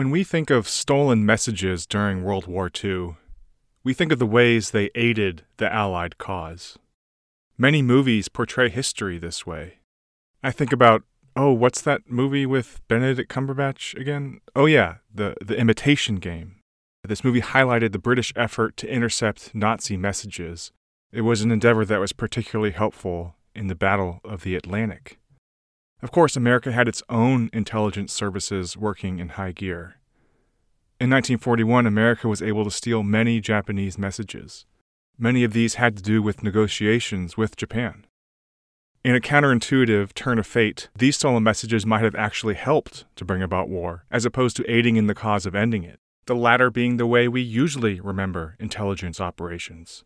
When we think of stolen messages during World War II, we think of the ways they aided the Allied cause. Many movies portray history this way. I think about, oh, what's that movie with Benedict Cumberbatch again? Oh, yeah, the, the Imitation Game. This movie highlighted the British effort to intercept Nazi messages. It was an endeavor that was particularly helpful in the Battle of the Atlantic. Of course, America had its own intelligence services working in high gear. In 1941, America was able to steal many Japanese messages. Many of these had to do with negotiations with Japan. In a counterintuitive turn of fate, these stolen messages might have actually helped to bring about war, as opposed to aiding in the cause of ending it, the latter being the way we usually remember intelligence operations.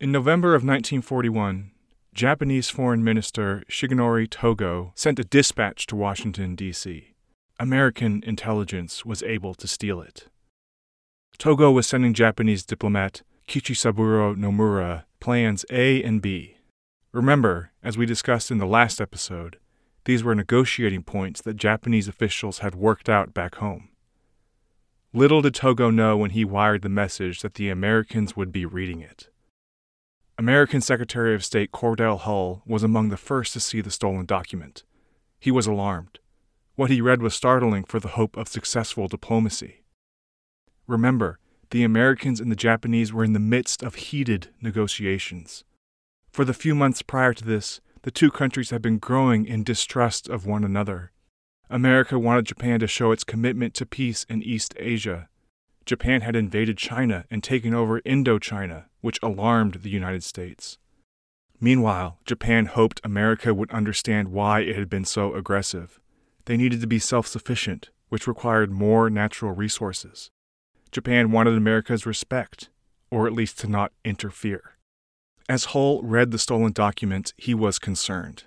In November of 1941, Japanese Foreign Minister Shigenori Togo sent a dispatch to Washington, D.C. American intelligence was able to steal it. Togo was sending Japanese diplomat Kichisaburo Nomura plans A and B. Remember, as we discussed in the last episode, these were negotiating points that Japanese officials had worked out back home. Little did Togo know when he wired the message that the Americans would be reading it. American Secretary of State Cordell Hull was among the first to see the stolen document. He was alarmed. What he read was startling for the hope of successful diplomacy. Remember, the Americans and the Japanese were in the midst of heated negotiations. For the few months prior to this, the two countries had been growing in distrust of one another. America wanted Japan to show its commitment to peace in East Asia, Japan had invaded China and taken over Indochina, which alarmed the United States. Meanwhile, Japan hoped America would understand why it had been so aggressive. They needed to be self sufficient, which required more natural resources. Japan wanted America's respect, or at least to not interfere. As Hull read the stolen document, he was concerned.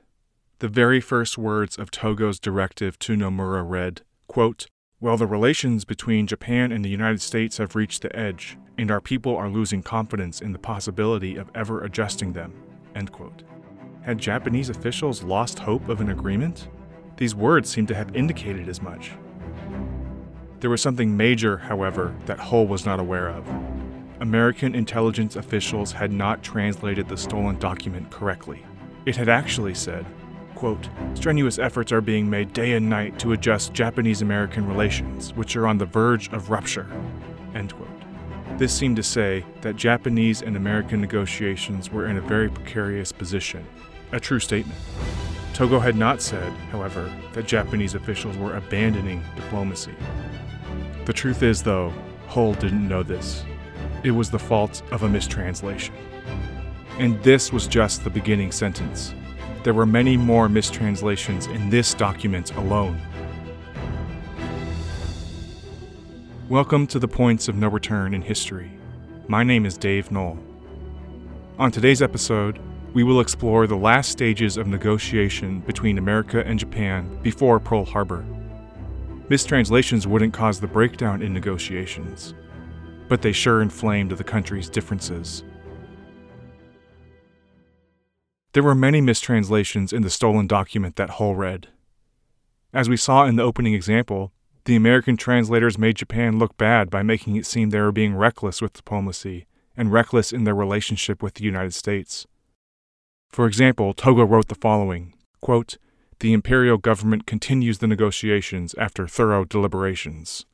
The very first words of Togo's directive to Nomura read, quote, well, the relations between Japan and the United States have reached the edge, and our people are losing confidence in the possibility of ever adjusting them. End quote. Had Japanese officials lost hope of an agreement? These words seem to have indicated as much. There was something major, however, that Hull was not aware of. American intelligence officials had not translated the stolen document correctly. It had actually said, quote, strenuous efforts are being made day and night to adjust Japanese American relations, which are on the verge of rupture, end quote. This seemed to say that Japanese and American negotiations were in a very precarious position, a true statement. Togo had not said, however, that Japanese officials were abandoning diplomacy. The truth is, though, Hull didn't know this. It was the fault of a mistranslation. And this was just the beginning sentence. There were many more mistranslations in this document alone. Welcome to the Points of No Return in History. My name is Dave Noell. On today's episode, we will explore the last stages of negotiation between America and Japan before Pearl Harbor. Mistranslations wouldn't cause the breakdown in negotiations, but they sure inflamed the country's differences. There were many mistranslations in the stolen document that Hull read. As we saw in the opening example, the American translators made Japan look bad by making it seem they were being reckless with diplomacy and reckless in their relationship with the United States. For example, Togo wrote the following quote, The imperial government continues the negotiations after thorough deliberations.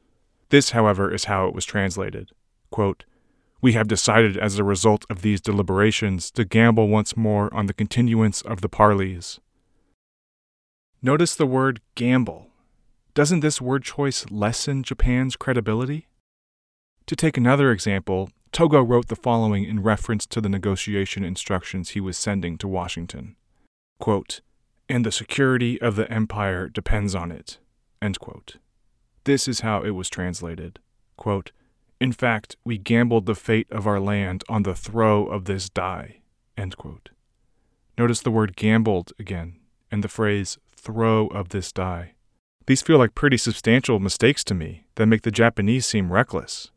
This, however, is how it was translated. Quote, we have decided as a result of these deliberations to gamble once more on the continuance of the parleys. Notice the word gamble. Doesn't this word choice lessen Japan's credibility? To take another example, Togo wrote the following in reference to the negotiation instructions he was sending to Washington quote, And the security of the empire depends on it. This is how it was translated. Quote, in fact, we gambled the fate of our land on the throw of this die. Notice the word gambled again, and the phrase throw of this die. These feel like pretty substantial mistakes to me that make the Japanese seem reckless.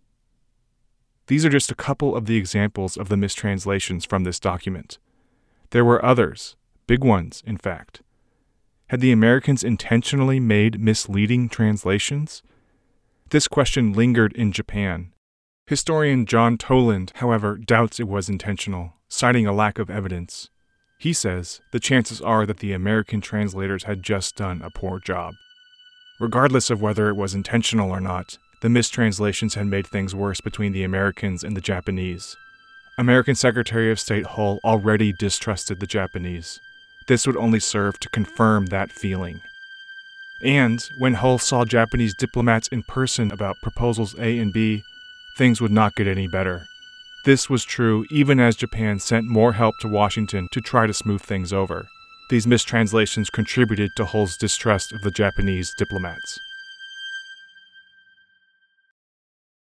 These are just a couple of the examples of the mistranslations from this document. There were others, big ones, in fact. Had the Americans intentionally made misleading translations? This question lingered in Japan. Historian John Toland, however, doubts it was intentional, citing a lack of evidence. He says the chances are that the American translators had just done a poor job. Regardless of whether it was intentional or not, the mistranslations had made things worse between the Americans and the Japanese. American Secretary of State Hull already distrusted the Japanese. This would only serve to confirm that feeling. And when Hull saw Japanese diplomats in person about proposals A and B, things would not get any better. This was true even as Japan sent more help to Washington to try to smooth things over. These mistranslations contributed to Hull's distrust of the Japanese diplomats.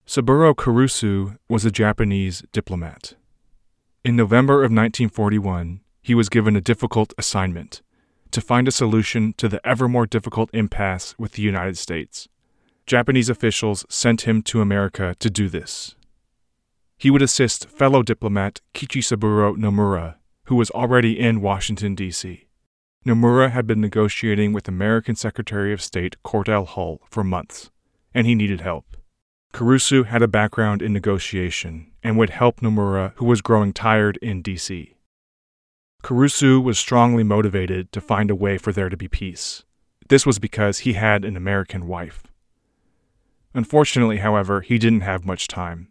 Saburo Kurusu was a Japanese diplomat. In November of 1941, he was given a difficult assignment to find a solution to the ever more difficult impasse with the United States. Japanese officials sent him to America to do this. He would assist fellow diplomat Kichisaburo Nomura, who was already in Washington, D.C. Nomura had been negotiating with American Secretary of State Cordell Hull for months, and he needed help. Kurusu had a background in negotiation and would help Nomura, who was growing tired in D.C. Kurusu was strongly motivated to find a way for there to be peace. This was because he had an American wife. Unfortunately, however, he didn't have much time.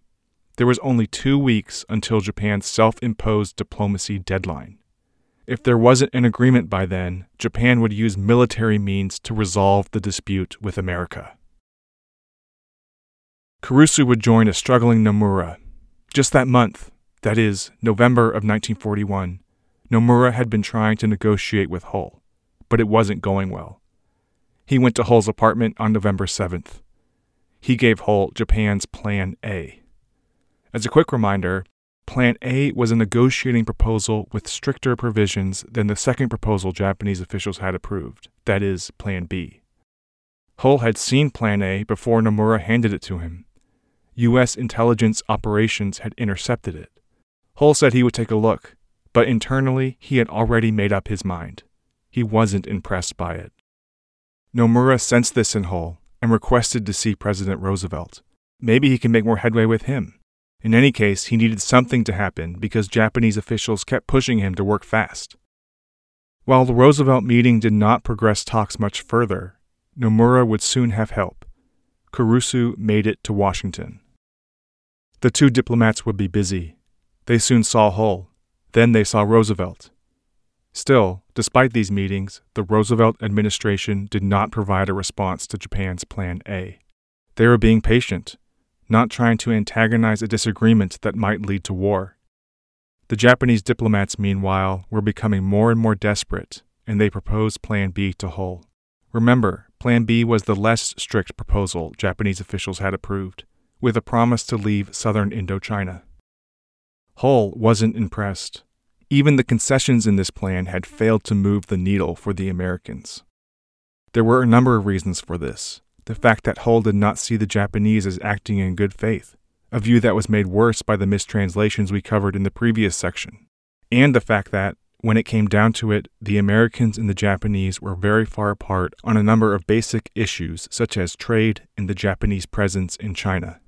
There was only two weeks until Japan's self imposed diplomacy deadline. If there wasn't an agreement by then, Japan would use military means to resolve the dispute with America. Kurusu would join a struggling Nomura. Just that month, that is, November of 1941, Nomura had been trying to negotiate with Hull, but it wasn't going well. He went to Hull's apartment on November 7th. He gave Hull Japan's Plan A. As a quick reminder, Plan A was a negotiating proposal with stricter provisions than the second proposal Japanese officials had approved, that is, Plan B. Hull had seen Plan A before Nomura handed it to him. U.S. intelligence operations had intercepted it. Hull said he would take a look, but internally he had already made up his mind. He wasn't impressed by it. Nomura sensed this in Hull and requested to see President Roosevelt. Maybe he can make more headway with him. In any case, he needed something to happen because Japanese officials kept pushing him to work fast. While the Roosevelt meeting did not progress talks much further, Nomura would soon have help. Kurusu made it to Washington. The two diplomats would be busy. They soon saw Hull. Then they saw Roosevelt. Still, despite these meetings, the Roosevelt administration did not provide a response to Japan's Plan A. They were being patient, not trying to antagonize a disagreement that might lead to war. The Japanese diplomats, meanwhile, were becoming more and more desperate, and they proposed Plan B to Hull. Remember, Plan B was the less strict proposal Japanese officials had approved with a promise to leave southern Indochina. Hull wasn't impressed. Even the concessions in this plan had failed to move the needle for the Americans. There were a number of reasons for this. The fact that Hull did not see the Japanese as acting in good faith, a view that was made worse by the mistranslations we covered in the previous section, and the fact that, when it came down to it, the Americans and the Japanese were very far apart on a number of basic issues such as trade and the Japanese presence in China.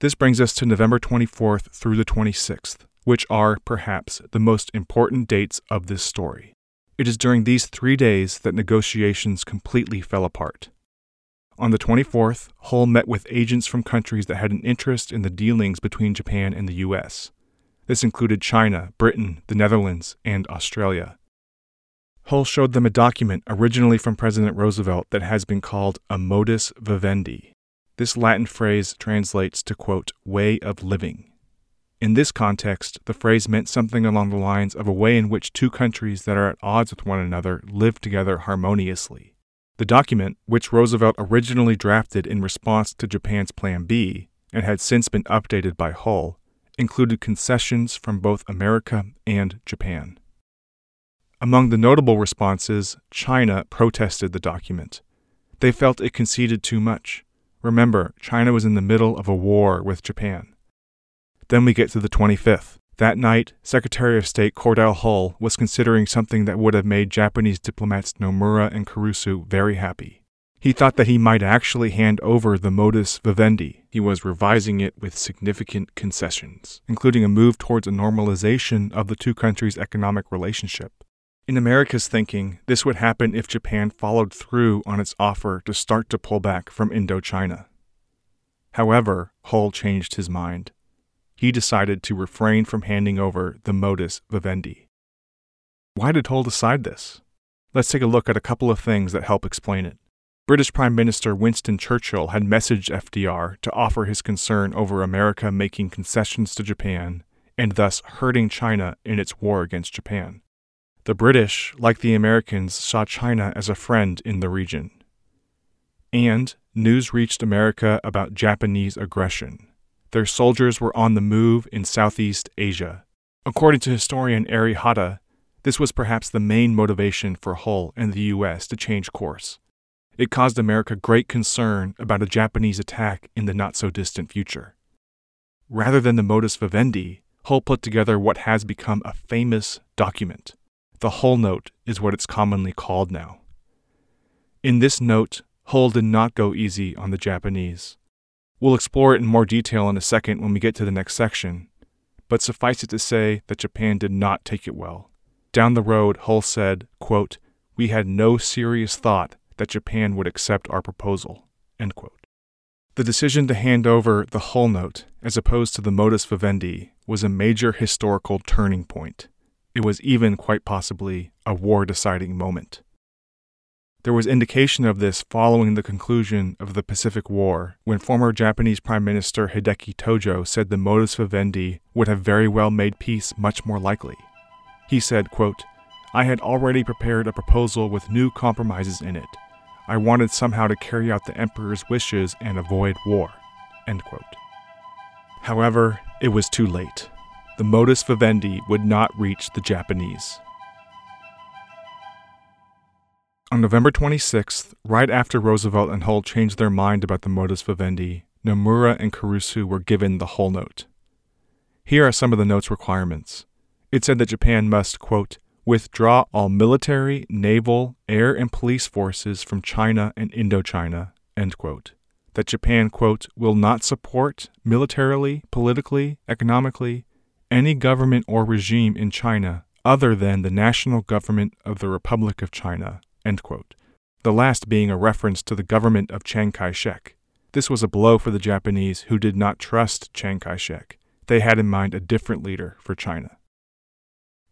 This brings us to November 24th through the 26th, which are, perhaps, the most important dates of this story. It is during these three days that negotiations completely fell apart. On the 24th, Hull met with agents from countries that had an interest in the dealings between Japan and the U.S. This included China, Britain, the Netherlands, and Australia. Hull showed them a document originally from President Roosevelt that has been called a modus vivendi, this Latin phrase translates to, quote, way of living. In this context, the phrase meant something along the lines of a way in which two countries that are at odds with one another live together harmoniously. The document, which Roosevelt originally drafted in response to Japan's Plan B and had since been updated by Hull, included concessions from both America and Japan. Among the notable responses, China protested the document. They felt it conceded too much. Remember, China was in the middle of a war with Japan. Then we get to the 25th, That night, Secretary of State Cordell Hull was considering something that would have made Japanese diplomats Nomura and Kurusu very happy. He thought that he might actually hand over the modus vivendi. He was revising it with significant concessions, including a move towards a normalization of the two countries' economic relationship. In America's thinking, this would happen if Japan followed through on its offer to start to pull back from Indochina. However, Hull changed his mind he decided to refrain from handing over the modus vivendi. Why did Hull decide this? Let's take a look at a couple of things that help explain it. British Prime Minister Winston Churchill had messaged FDR to offer his concern over America making concessions to Japan and thus hurting China in its war against Japan. The British, like the Americans, saw China as a friend in the region. And news reached America about Japanese aggression. Their soldiers were on the move in Southeast Asia. According to historian Eri Hotta, this was perhaps the main motivation for Hull and the U.S. to change course. It caused America great concern about a Japanese attack in the not so distant future. Rather than the modus vivendi, Hull put together what has become a famous document. The Hull Note is what it's commonly called now. In this note, Hull did not go easy on the Japanese. We'll explore it in more detail in a second when we get to the next section, but suffice it to say that Japan did not take it well. Down the road, Hull said, quote, We had no serious thought that Japan would accept our proposal. End quote. The decision to hand over the Hull Note, as opposed to the modus vivendi, was a major historical turning point. It was even, quite possibly, a war deciding moment. There was indication of this following the conclusion of the Pacific War, when former Japanese Prime Minister Hideki Tojo said the modus vivendi would have very well made peace much more likely. He said, quote, I had already prepared a proposal with new compromises in it. I wanted somehow to carry out the Emperor's wishes and avoid war. However, it was too late. The modus vivendi would not reach the Japanese. On November 26th, right after Roosevelt and Hull changed their mind about the modus vivendi, Nomura and Kurusu were given the Hull Note. Here are some of the note's requirements. It said that Japan must, quote, withdraw all military, naval, air, and police forces from China and Indochina, end quote. That Japan, quote, will not support militarily, politically, economically, any government or regime in China other than the national government of the Republic of China, the last being a reference to the government of Chiang Kai shek. This was a blow for the Japanese who did not trust Chiang Kai shek. They had in mind a different leader for China.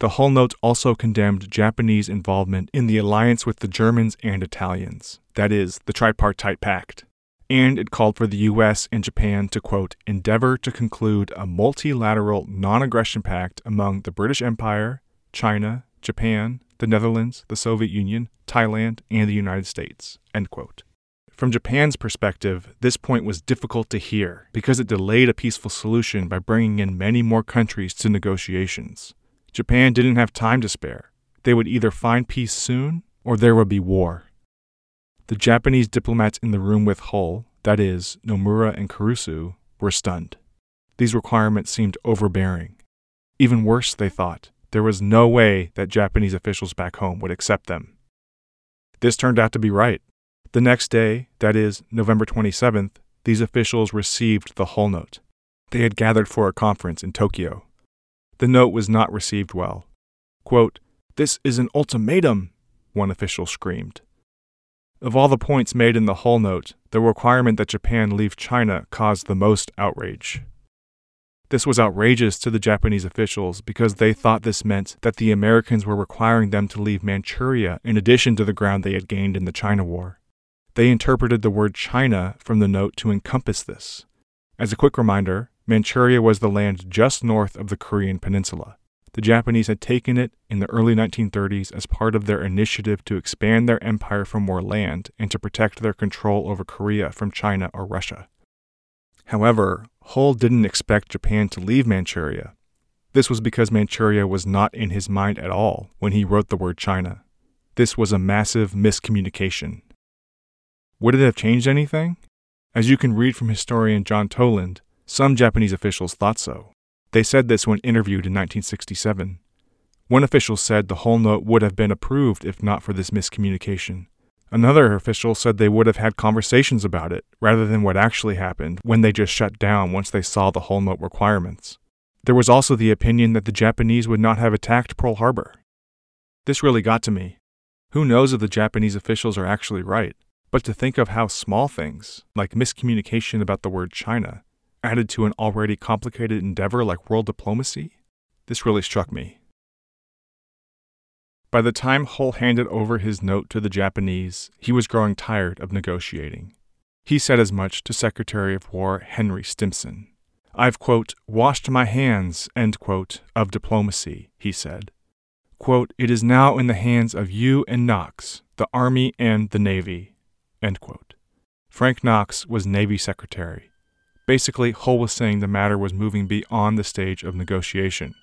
The Hull Note also condemned Japanese involvement in the alliance with the Germans and Italians, that is, the Tripartite Pact, and it called for the U.S. and Japan to, quote, endeavor to conclude a multilateral non aggression pact among the British Empire, China, Japan, the Netherlands, the Soviet Union, Thailand, and the United States. end quote. From Japan's perspective, this point was difficult to hear because it delayed a peaceful solution by bringing in many more countries to negotiations. Japan didn't have time to spare. They would either find peace soon or there would be war. The Japanese diplomats in the room with Hull, that is, Nomura and Kurusu, were stunned. These requirements seemed overbearing. Even worse, they thought, there was no way that Japanese officials back home would accept them. This turned out to be right. The next day, that is, November 27th, these officials received the Hull Note. They had gathered for a conference in Tokyo. The note was not received well. Quote, This is an ultimatum, one official screamed. Of all the points made in the Hull Note, the requirement that Japan leave China caused the most outrage. This was outrageous to the Japanese officials because they thought this meant that the Americans were requiring them to leave Manchuria in addition to the ground they had gained in the China War. They interpreted the word China from the note to encompass this. As a quick reminder, Manchuria was the land just north of the Korean peninsula. The Japanese had taken it in the early 1930s as part of their initiative to expand their empire for more land and to protect their control over Korea from China or Russia. However, Hull didn't expect Japan to leave Manchuria. This was because Manchuria was not in his mind at all when he wrote the word China. This was a massive miscommunication. Would it have changed anything? As you can read from historian John Toland, some Japanese officials thought so. They said this when interviewed in 1967. One official said the Hull note would have been approved if not for this miscommunication. Another official said they would have had conversations about it rather than what actually happened when they just shut down once they saw the Hull note requirements. There was also the opinion that the Japanese would not have attacked Pearl Harbor. This really got to me. Who knows if the Japanese officials are actually right? But to think of how small things, like miscommunication about the word China, added to an already complicated endeavor like world diplomacy, this really struck me. By the time Hull handed over his note to the Japanese, he was growing tired of negotiating. He said as much to Secretary of War Henry Stimson. I've, quote, washed my hands, end quote, of diplomacy, he said. Quote, it is now in the hands of you and Knox, the Army and the Navy, end quote. Frank Knox was Navy Secretary. Basically, Hull was saying the matter was moving beyond the stage of negotiation.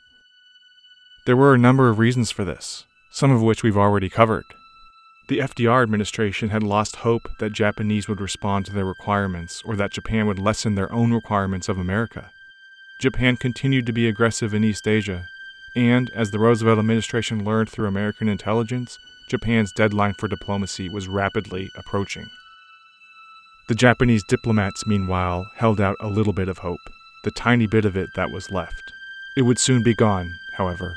There were a number of reasons for this some of which we've already covered. The FDR administration had lost hope that Japanese would respond to their requirements or that Japan would lessen their own requirements of America. Japan continued to be aggressive in East Asia, and as the Roosevelt administration learned through American intelligence, Japan's deadline for diplomacy was rapidly approaching. The Japanese diplomats, meanwhile, held out a little bit of hope, the tiny bit of it that was left. It would soon be gone, however,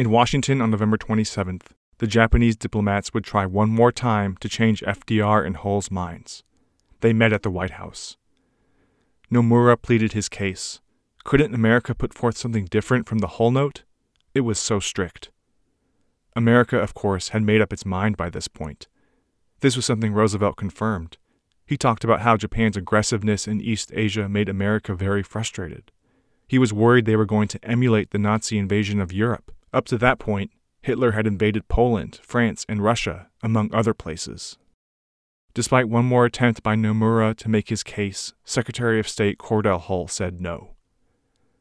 In Washington on November 27th, the Japanese diplomats would try one more time to change FDR and Hull's minds. They met at the White House. Nomura pleaded his case. Couldn't America put forth something different from the Hull note? It was so strict. America, of course, had made up its mind by this point. This was something Roosevelt confirmed. He talked about how Japan's aggressiveness in East Asia made America very frustrated. He was worried they were going to emulate the Nazi invasion of Europe. Up to that point, Hitler had invaded Poland, France, and Russia, among other places. Despite one more attempt by Nomura to make his case, Secretary of State Cordell Hull said no.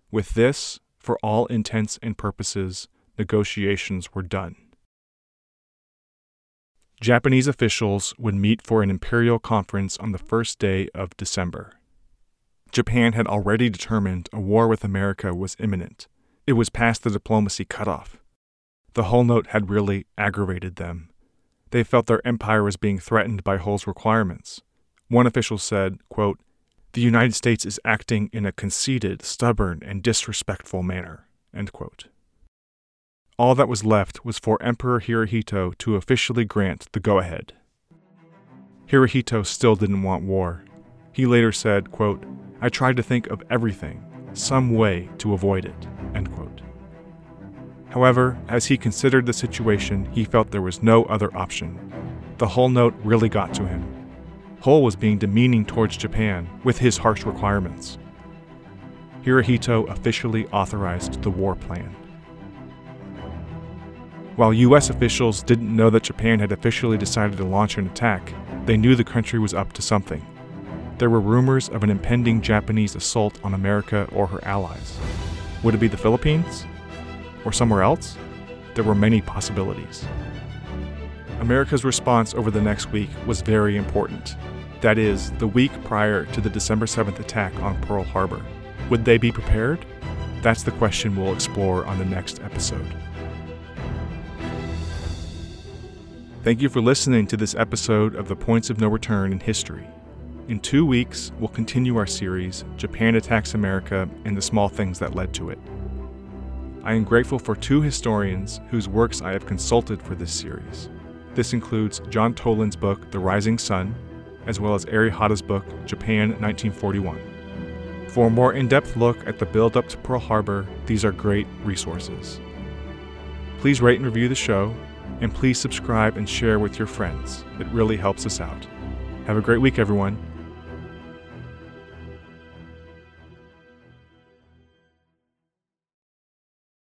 With this, for all intents and purposes, negotiations were done. Japanese officials would meet for an imperial conference on the first day of December. Japan had already determined a war with America was imminent it was past the diplomacy cutoff. The Hull note had really aggravated them. They felt their empire was being threatened by Hull's requirements. One official said, quote, The United States is acting in a conceited, stubborn, and disrespectful manner. All that was left was for Emperor Hirohito to officially grant the go ahead. Hirohito still didn't want war. He later said, quote, I tried to think of everything, some way to avoid it. End quote. However, as he considered the situation, he felt there was no other option. The Hull note really got to him. Hull was being demeaning towards Japan with his harsh requirements. Hirohito officially authorized the war plan. While U.S. officials didn't know that Japan had officially decided to launch an attack, they knew the country was up to something. There were rumors of an impending Japanese assault on America or her allies. Would it be the Philippines? Or somewhere else? There were many possibilities. America's response over the next week was very important. That is, the week prior to the December 7th attack on Pearl Harbor. Would they be prepared? That's the question we'll explore on the next episode. Thank you for listening to this episode of the Points of No Return in History. In two weeks, we'll continue our series, Japan Attacks America and the Small Things That Led to It. I am grateful for two historians whose works I have consulted for this series. This includes John Toland's book, The Rising Sun, as well as Eri Hotta's book, Japan 1941. For a more in depth look at the build up to Pearl Harbor, these are great resources. Please rate and review the show, and please subscribe and share with your friends. It really helps us out. Have a great week, everyone.